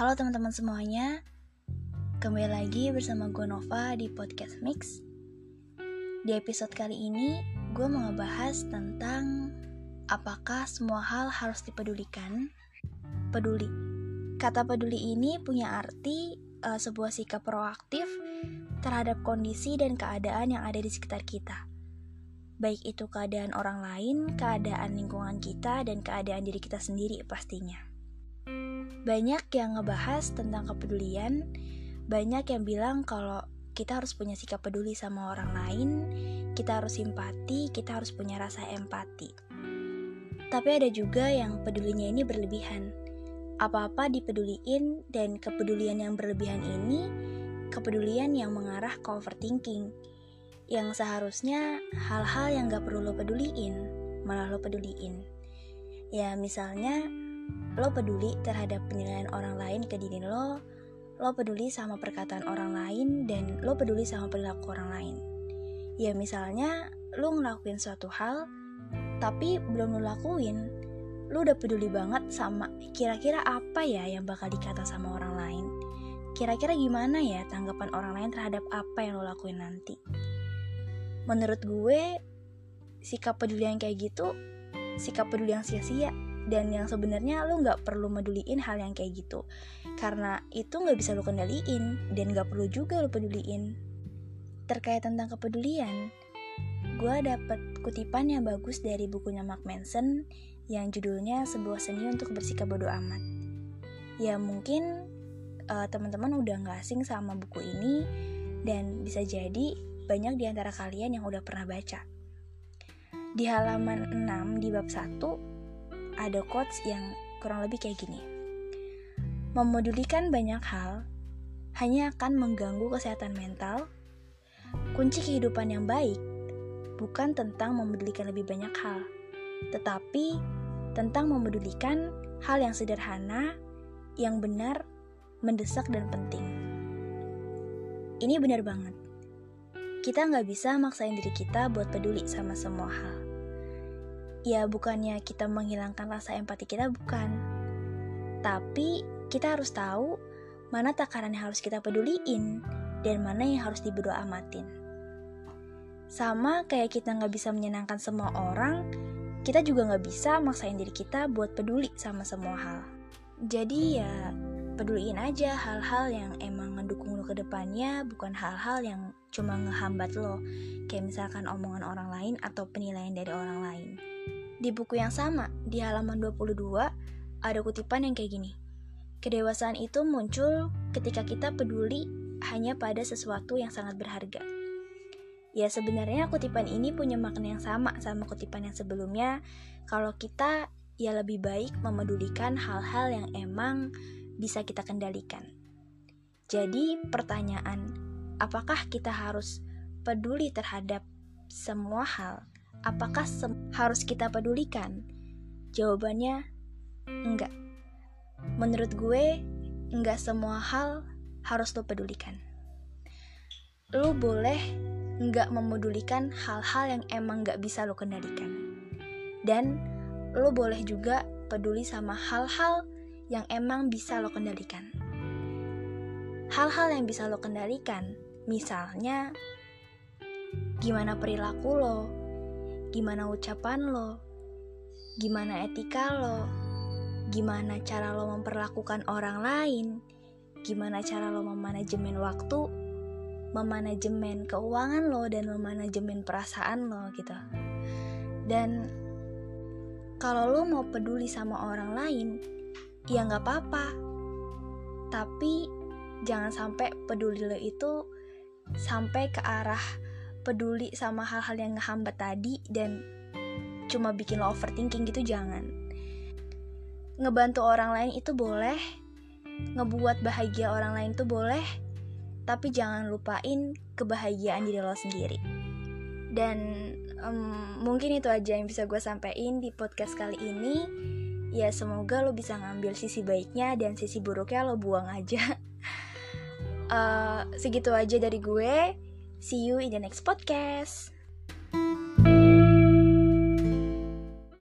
Halo teman-teman semuanya, kembali lagi bersama gue Nova di podcast Mix. Di episode kali ini, gue mau ngebahas tentang apakah semua hal harus dipedulikan. Peduli. Kata peduli ini punya arti uh, sebuah sikap proaktif terhadap kondisi dan keadaan yang ada di sekitar kita. Baik itu keadaan orang lain, keadaan lingkungan kita, dan keadaan diri kita sendiri pastinya. Banyak yang ngebahas tentang kepedulian, banyak yang bilang kalau kita harus punya sikap peduli sama orang lain, kita harus simpati, kita harus punya rasa empati. Tapi ada juga yang pedulinya ini berlebihan. Apa-apa dipeduliin dan kepedulian yang berlebihan ini kepedulian yang mengarah ke overthinking. Yang seharusnya hal-hal yang gak perlu lo peduliin, malah lo peduliin. Ya misalnya lo peduli terhadap penilaian orang lain ke diri lo, lo peduli sama perkataan orang lain, dan lo peduli sama perilaku orang lain. Ya misalnya, lo ngelakuin suatu hal, tapi belum lo lakuin, lo udah peduli banget sama kira-kira apa ya yang bakal dikata sama orang lain. Kira-kira gimana ya tanggapan orang lain terhadap apa yang lo lakuin nanti. Menurut gue, sikap peduli yang kayak gitu, sikap peduli yang sia-sia dan yang sebenarnya lo nggak perlu meduliin hal yang kayak gitu. Karena itu nggak bisa lo kendaliin dan nggak perlu juga lo peduliin. Terkait tentang kepedulian gue dapet kutipan yang bagus dari bukunya Mark Manson yang judulnya sebuah seni untuk bersikap bodoh amat. Ya mungkin uh, teman-teman udah nggak asing sama buku ini dan bisa jadi banyak di antara kalian yang udah pernah baca. Di halaman 6 di bab 1 ada quotes yang kurang lebih kayak gini. Memodulikan banyak hal hanya akan mengganggu kesehatan mental. Kunci kehidupan yang baik bukan tentang memedulikan lebih banyak hal, tetapi tentang memedulikan hal yang sederhana, yang benar, mendesak, dan penting. Ini benar banget. Kita nggak bisa maksain diri kita buat peduli sama semua hal ya bukannya kita menghilangkan rasa empati kita bukan. Tapi kita harus tahu mana takaran yang harus kita peduliin dan mana yang harus dibodo amatin. Sama kayak kita nggak bisa menyenangkan semua orang, kita juga nggak bisa maksain diri kita buat peduli sama semua hal. Jadi ya peduliin aja hal-hal yang emang ngedukung lo ke depannya, bukan hal-hal yang cuma ngehambat lo, kayak misalkan omongan orang lain atau penilaian dari orang lain. Di buku yang sama, di halaman 22, ada kutipan yang kayak gini. Kedewasaan itu muncul ketika kita peduli hanya pada sesuatu yang sangat berharga. Ya sebenarnya kutipan ini punya makna yang sama sama kutipan yang sebelumnya. Kalau kita ya lebih baik memedulikan hal-hal yang emang bisa kita kendalikan. Jadi pertanyaan, apakah kita harus peduli terhadap semua hal apakah harus kita pedulikan? Jawabannya enggak. Menurut gue, enggak semua hal harus lo pedulikan. Lo boleh enggak memedulikan hal-hal yang emang enggak bisa lo kendalikan. Dan lo boleh juga peduli sama hal-hal yang emang bisa lo kendalikan. Hal-hal yang bisa lo kendalikan, misalnya gimana perilaku lo, gimana ucapan lo, gimana etika lo, gimana cara lo memperlakukan orang lain, gimana cara lo memanajemen waktu, memanajemen keuangan lo, dan memanajemen perasaan lo gitu. Dan kalau lo mau peduli sama orang lain, ya nggak apa-apa. Tapi jangan sampai peduli lo itu sampai ke arah peduli sama hal-hal yang ngehambat tadi dan cuma bikin lo overthinking gitu jangan. Ngebantu orang lain itu boleh ngebuat bahagia orang lain tuh boleh tapi jangan lupain kebahagiaan diri lo sendiri. Dan um, mungkin itu aja yang bisa gue sampaikan di podcast kali ini. Ya semoga lo bisa ngambil sisi baiknya dan sisi buruknya lo buang aja. Uh, segitu aja dari gue See you in the next podcast.